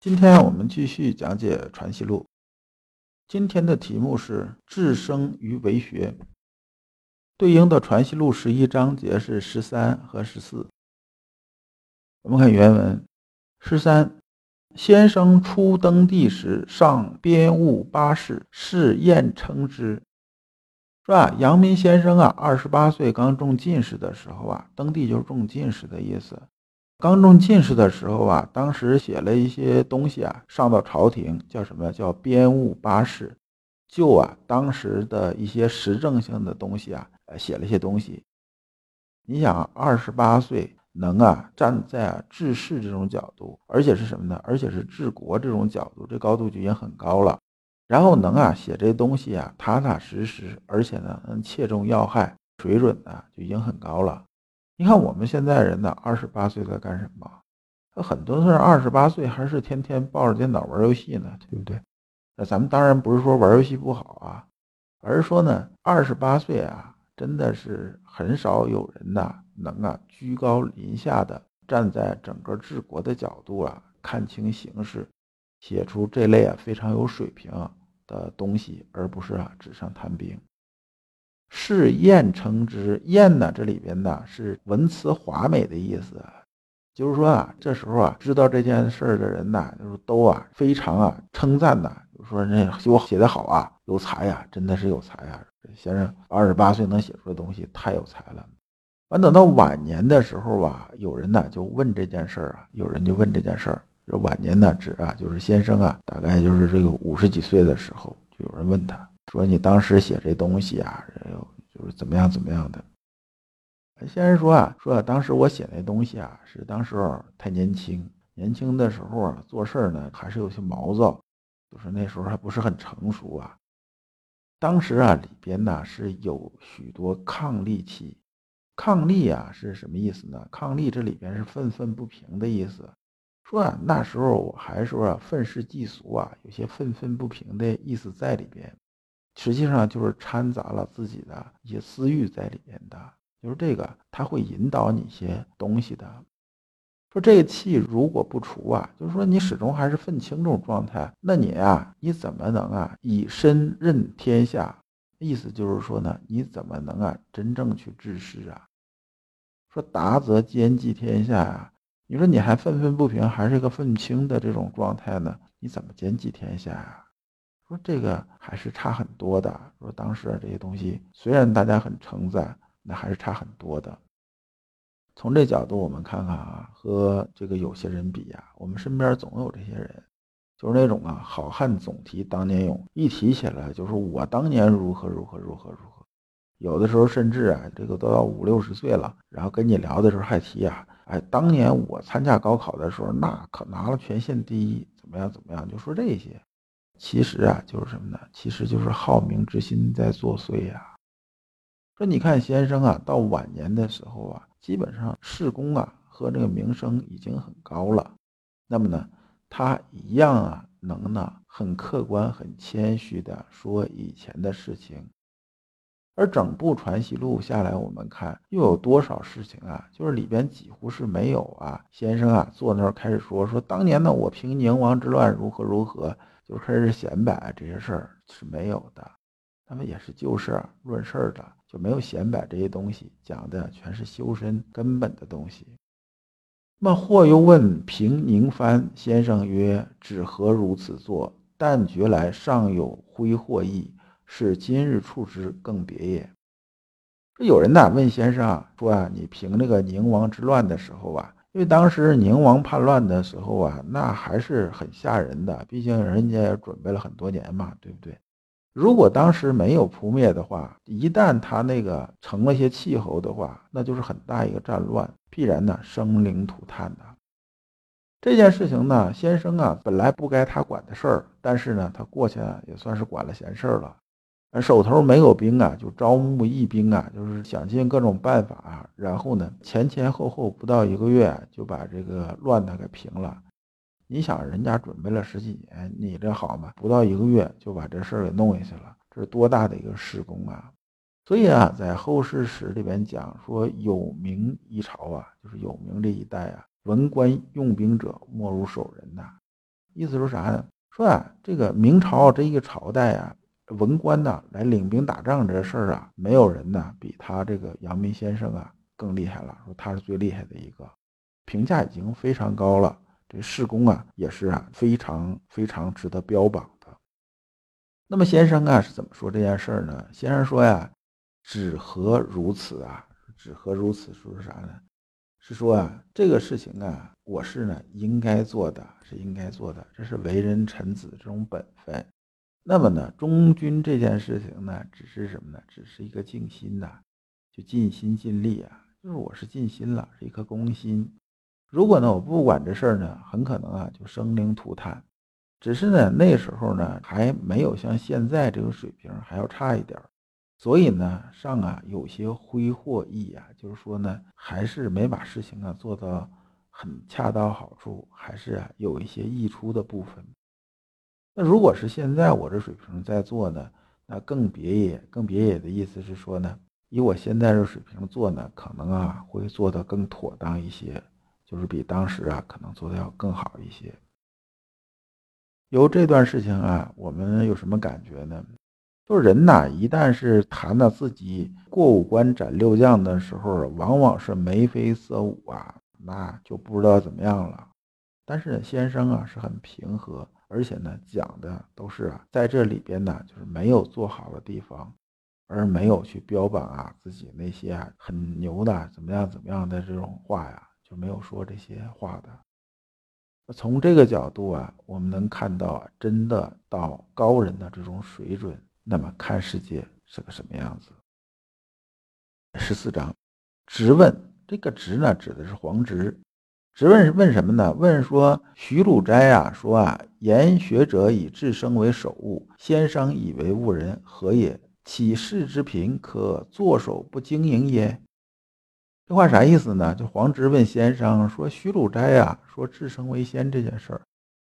今天我们继续讲解《传习录》，今天的题目是“智生于为学”，对应的《传习录》十一章节是十三和十四。我们看原文：十三，先生初登第时，上编务八事，试验称之。说啊，阳明先生啊，二十八岁刚中进士的时候啊，登第就是中进士的意思。刚中进士的时候啊，当时写了一些东西啊，上到朝廷叫什么？叫编务八事，就啊当时的一些时政性的东西啊，呃写了一些东西。你想，二十八岁能啊站在治世这种角度，而且是什么呢？而且是治国这种角度，这高度就已经很高了。然后能啊写这东西啊，踏踏实实，而且呢能切中要害，水准呢就已经很高了。你看我们现在人呢，二十八岁在干什么？他很多人二十八岁还是天天抱着电脑玩游戏呢，对不对？那咱们当然不是说玩游戏不好啊，而是说呢，二十八岁啊，真的是很少有人呐能啊居高临下的站在整个治国的角度啊看清形势，写出这类啊非常有水平的东西，而不是啊纸上谈兵。是艳称之，艳呢？这里边呢是文辞华美的意思，就是说啊，这时候啊，知道这件事的人呐，就是都啊非常啊称赞呐，就说那我写的好啊，有才呀，真的是有才啊。先生二十八岁能写出的东西太有才了。完等到晚年的时候吧，有人呢就问这件事儿啊，有人就问这件事儿，这晚年呢指啊就是先生啊，大概就是这个五十几岁的时候，就有人问他。说你当时写这东西啊，就是怎么样怎么样的。先生说啊，说啊当时我写那东西啊，是当时太年轻，年轻的时候啊，做事呢还是有些毛躁，就是那时候还不是很成熟啊。当时啊，里边呢是有许多抗力气，抗力啊是什么意思呢？抗力这里边是愤愤不平的意思。说啊，那时候我还说啊，愤世嫉俗啊，有些愤愤不平的意思在里边。实际上就是掺杂了自己的一些私欲在里面的，就是这个，他会引导你一些东西的。说这个气如果不除啊，就是说你始终还是愤青这种状态，那你啊，你怎么能啊以身任天下？意思就是说呢，你怎么能啊真正去治世啊？说达则兼济天下呀，你说你还愤愤不平，还是个愤青的这种状态呢？你怎么兼济天下呀？说这个还是差很多的。说当时这些东西虽然大家很称赞，那还是差很多的。从这角度我们看看啊，和这个有些人比呀，我们身边总有这些人，就是那种啊，好汉总提当年勇，一提起来就是我当年如何如何如何如何。有的时候甚至啊，这个都要五六十岁了，然后跟你聊的时候还提啊，哎，当年我参加高考的时候，那可拿了全县第一，怎么样怎么样，就说这些。其实啊，就是什么呢？其实就是好名之心在作祟呀。说你看先生啊，到晚年的时候啊，基本上世功啊和这个名声已经很高了。那么呢，他一样啊，能呢很客观、很谦虚的说以前的事情。而整部传习录下来，我们看又有多少事情啊？就是里边几乎是没有啊。先生啊，坐那儿开始说说当年呢，我平宁王之乱如何如何。就开始显摆这些事儿是没有的，他们也是就事论事的，就没有显摆这些东西，讲的全是修身根本的东西。那么或又问平宁藩先生曰：“只何如此作？但觉来尚有挥霍意，是今日处之更别也。”这有人呐问先生啊，说啊，你平那个宁王之乱的时候啊。因为当时宁王叛乱的时候啊，那还是很吓人的。毕竟人家也准备了很多年嘛，对不对？如果当时没有扑灭的话，一旦他那个成了些气候的话，那就是很大一个战乱，必然呢生灵涂炭的。这件事情呢，先生啊本来不该他管的事儿，但是呢，他过去也算是管了闲事儿了。手头没有兵啊，就招募义兵啊，就是想尽各种办法啊，然后呢，前前后后不到一个月就把这个乱呢给平了。你想，人家准备了十几年，你这好吗？不到一个月就把这事儿给弄下去了，这是多大的一个事功啊！所以啊，在后世史里边讲说，有名一朝啊，就是有名这一代啊，文官用兵者莫如守人呐。意思说啥呢？说啊，这个明朝这一个朝代啊。文官呐，来领兵打仗这事儿啊，没有人呐比他这个阳明先生啊更厉害了。说他是最厉害的一个，评价已经非常高了。这事功啊，也是啊非常非常值得标榜的。那么先生啊是怎么说这件事儿呢？先生说呀，只何如此啊？只何如此？说是啥呢？是说啊，这个事情啊，我是呢应该做的，是应该做的，这是为人臣子这种本分。那么呢，忠君这件事情呢，只是什么呢？只是一个尽心呐，就尽心尽力啊，就是我是尽心了，是一颗公心。如果呢，我不管这事儿呢，很可能啊，就生灵涂炭。只是呢，那时候呢，还没有像现在这个水平，还要差一点儿。所以呢，上啊有些挥霍意啊，就是说呢，还是没把事情啊做到很恰到好处，还是啊有一些溢出的部分。那如果是现在我这水平在做呢，那更别野，更别野的意思是说呢，以我现在这水平做呢，可能啊会做的更妥当一些，就是比当时啊可能做的要更好一些。由这段事情啊，我们有什么感觉呢？就人呐，一旦是谈到自己过五关斩六将的时候，往往是眉飞色舞啊，那就不知道怎么样了。但是先生啊是很平和。而且呢，讲的都是啊，在这里边呢，就是没有做好的地方，而没有去标榜啊自己那些啊很牛的怎么样怎么样的这种话呀，就没有说这些话的。从这个角度啊，我们能看到，真的到高人的这种水准，那么看世界是个什么样子。十四章，直问这个直呢，指的是黄直。直问问什么呢？问说徐鲁斋啊，说啊，言学者以智生为首务，先生以为误人，何也？岂世之贫可坐守不经营耶？这话啥意思呢？就黄直问先生说，徐鲁斋啊，说智生为先这件事儿。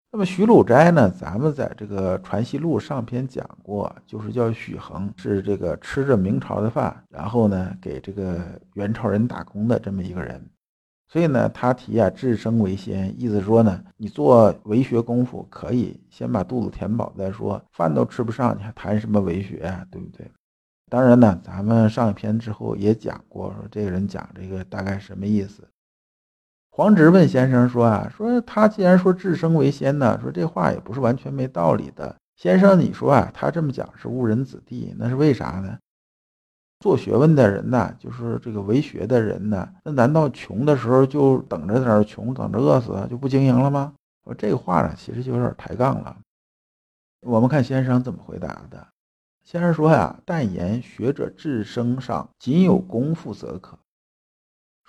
那么徐鲁斋呢，咱们在这个《传习录》上篇讲过，就是叫许衡，是这个吃着明朝的饭，然后呢给这个元朝人打工的这么一个人。所以呢，他提啊，治生为先，意思说呢，你做为学功夫可以先把肚子填饱再说，饭都吃不上，你还谈什么为学啊？对不对？当然呢，咱们上一篇之后也讲过，说这个人讲这个大概什么意思。黄直问先生说啊，说他既然说治生为先呢，说这话也不是完全没道理的。先生，你说啊，他这么讲是误人子弟，那是为啥呢？做学问的人呢，就是这个为学的人呢，那难道穷的时候就等着点穷，等着饿死就不经营了吗？我这个话呢，其实就有点抬杠了。我们看先生怎么回答的。先生说呀：“但言学者智生上，仅有功夫则可。”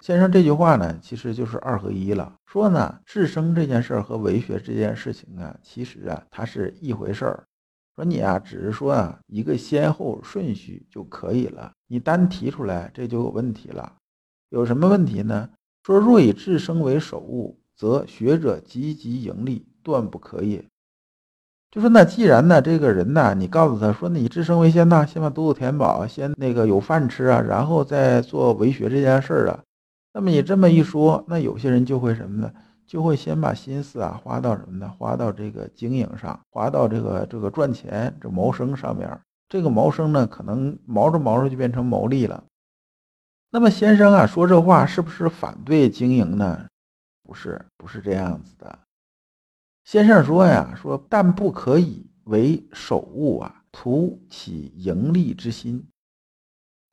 先生这句话呢，其实就是二合一了。说呢，智生这件事儿和为学这件事情啊，其实啊，它是一回事儿。说你啊，只是说啊一个先后顺序就可以了，你单提出来这就有问题了。有什么问题呢？说若以智生为首务，则学者积极盈利，断不可也。就说那既然呢，这个人呢，你告诉他说，你智生为先呐，先把肚子填饱，先那个有饭吃啊，然后再做为学这件事儿啊。那么你这么一说，那有些人就会什么呢？就会先把心思啊花到什么呢？花到这个经营上，花到这个这个赚钱、这谋生上面。这个谋生呢，可能毛着毛着就变成牟利了。那么先生啊说这话是不是反对经营呢？不是，不是这样子的。先生说呀，说但不可以为首务啊，图起盈利之心。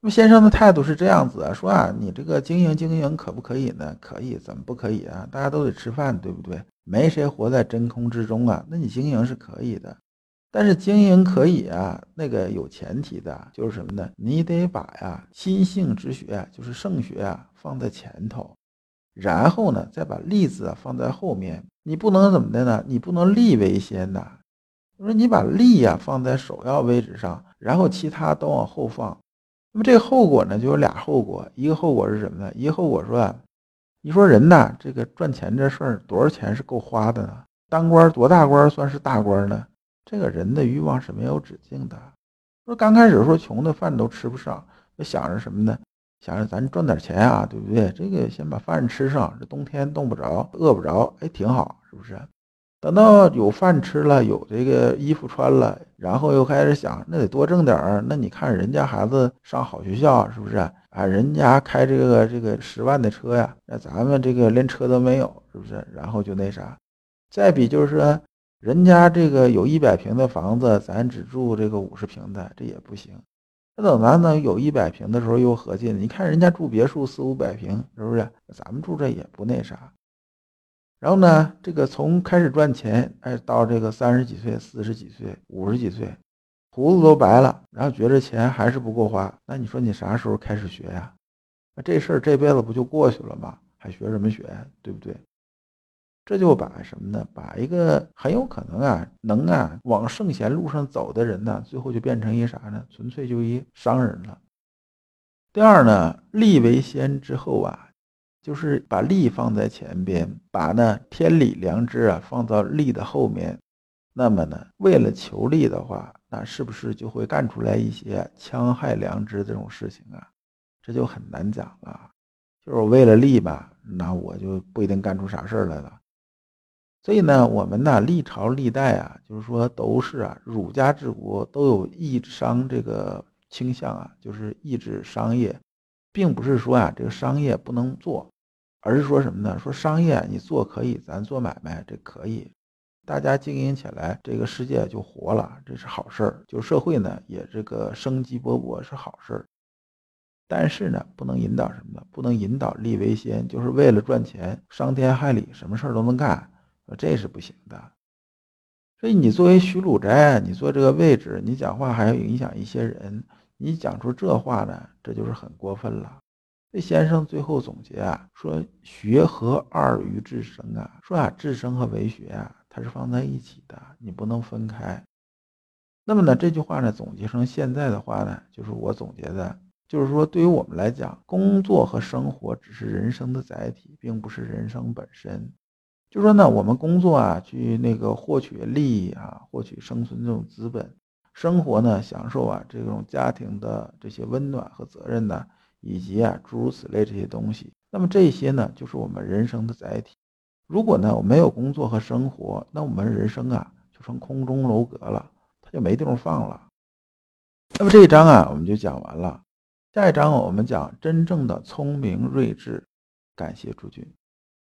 那么先生的态度是这样子啊，说啊，你这个经营经营可不可以呢？可以，怎么不可以啊？大家都得吃饭，对不对？没谁活在真空之中啊。那你经营是可以的，但是经营可以啊，那个有前提的，就是什么呢？你得把呀心性之学，就是圣学啊，放在前头，然后呢，再把利字啊放在后面。你不能怎么的呢？你不能利为先呐。就说你把利呀放在首要位置上，然后其他都往后放。那么这个后果呢，就有俩后果。一个后果是什么呢？一个后果说，你说人呐，这个赚钱这事儿多少钱是够花的呢？当官多大官算是大官呢？这个人的欲望是没有止境的。说刚开始说穷的饭都吃不上，就想着什么呢？想着咱赚点钱啊，对不对？这个先把饭吃上，这冬天冻不着，饿不着，哎，挺好，是不是？等到有饭吃了，有这个衣服穿了，然后又开始想，那得多挣点儿。那你看人家孩子上好学校，是不是啊？人家开这个这个十万的车呀，那咱们这个连车都没有，是不是？然后就那啥。再比就是说，人家这个有一百平的房子，咱只住这个五十平的，这也不行。那等咱能有一百平的时候，又合计，你看人家住别墅四五百平，是不是？咱们住这也不那啥。然后呢，这个从开始赚钱，哎，到这个三十几岁、四十几岁、五十几岁，胡子都白了，然后觉着钱还是不够花，那你说你啥时候开始学呀？那这事儿这辈子不就过去了吗？还学什么学？对不对？这就把什么呢？把一个很有可能啊，能啊往圣贤路上走的人呢，最后就变成一啥呢？纯粹就一商人了。第二呢，利为先之后啊。就是把利放在前边，把呢天理良知啊放到利的后面，那么呢，为了求利的话，那是不是就会干出来一些戕害良知这种事情啊？这就很难讲了。就是为了利吧，那我就不一定干出啥事儿来了。所以呢，我们呢历朝历代啊，就是说都是啊，儒家治国都有抑商这个倾向啊，就是抑制商业。并不是说啊，这个商业不能做，而是说什么呢？说商业你做可以，咱做买卖这可以，大家经营起来，这个世界就活了，这是好事儿。就社会呢，也这个生机勃勃是好事儿。但是呢，不能引导什么呢？不能引导利为先，就是为了赚钱，伤天害理，什么事儿都能干，这是不行的。所以你作为徐鲁斋，你坐这个位置，你讲话还要影响一些人。你讲出这话呢，这就是很过分了。这先生最后总结啊，说学和二于智生啊，说啊智生和为学啊，它是放在一起的，你不能分开。那么呢，这句话呢，总结成现在的话呢，就是我总结的，就是说对于我们来讲，工作和生活只是人生的载体，并不是人生本身。就说呢，我们工作啊，去那个获取利益啊，获取生存这种资本。生活呢，享受啊这种家庭的这些温暖和责任呢，以及啊诸如此类这些东西。那么这些呢，就是我们人生的载体。如果呢我没有工作和生活，那我们人生啊就成空中楼阁了，它就没地方放了。那么这一章啊我们就讲完了，下一章我们讲真正的聪明睿智。感谢诸君。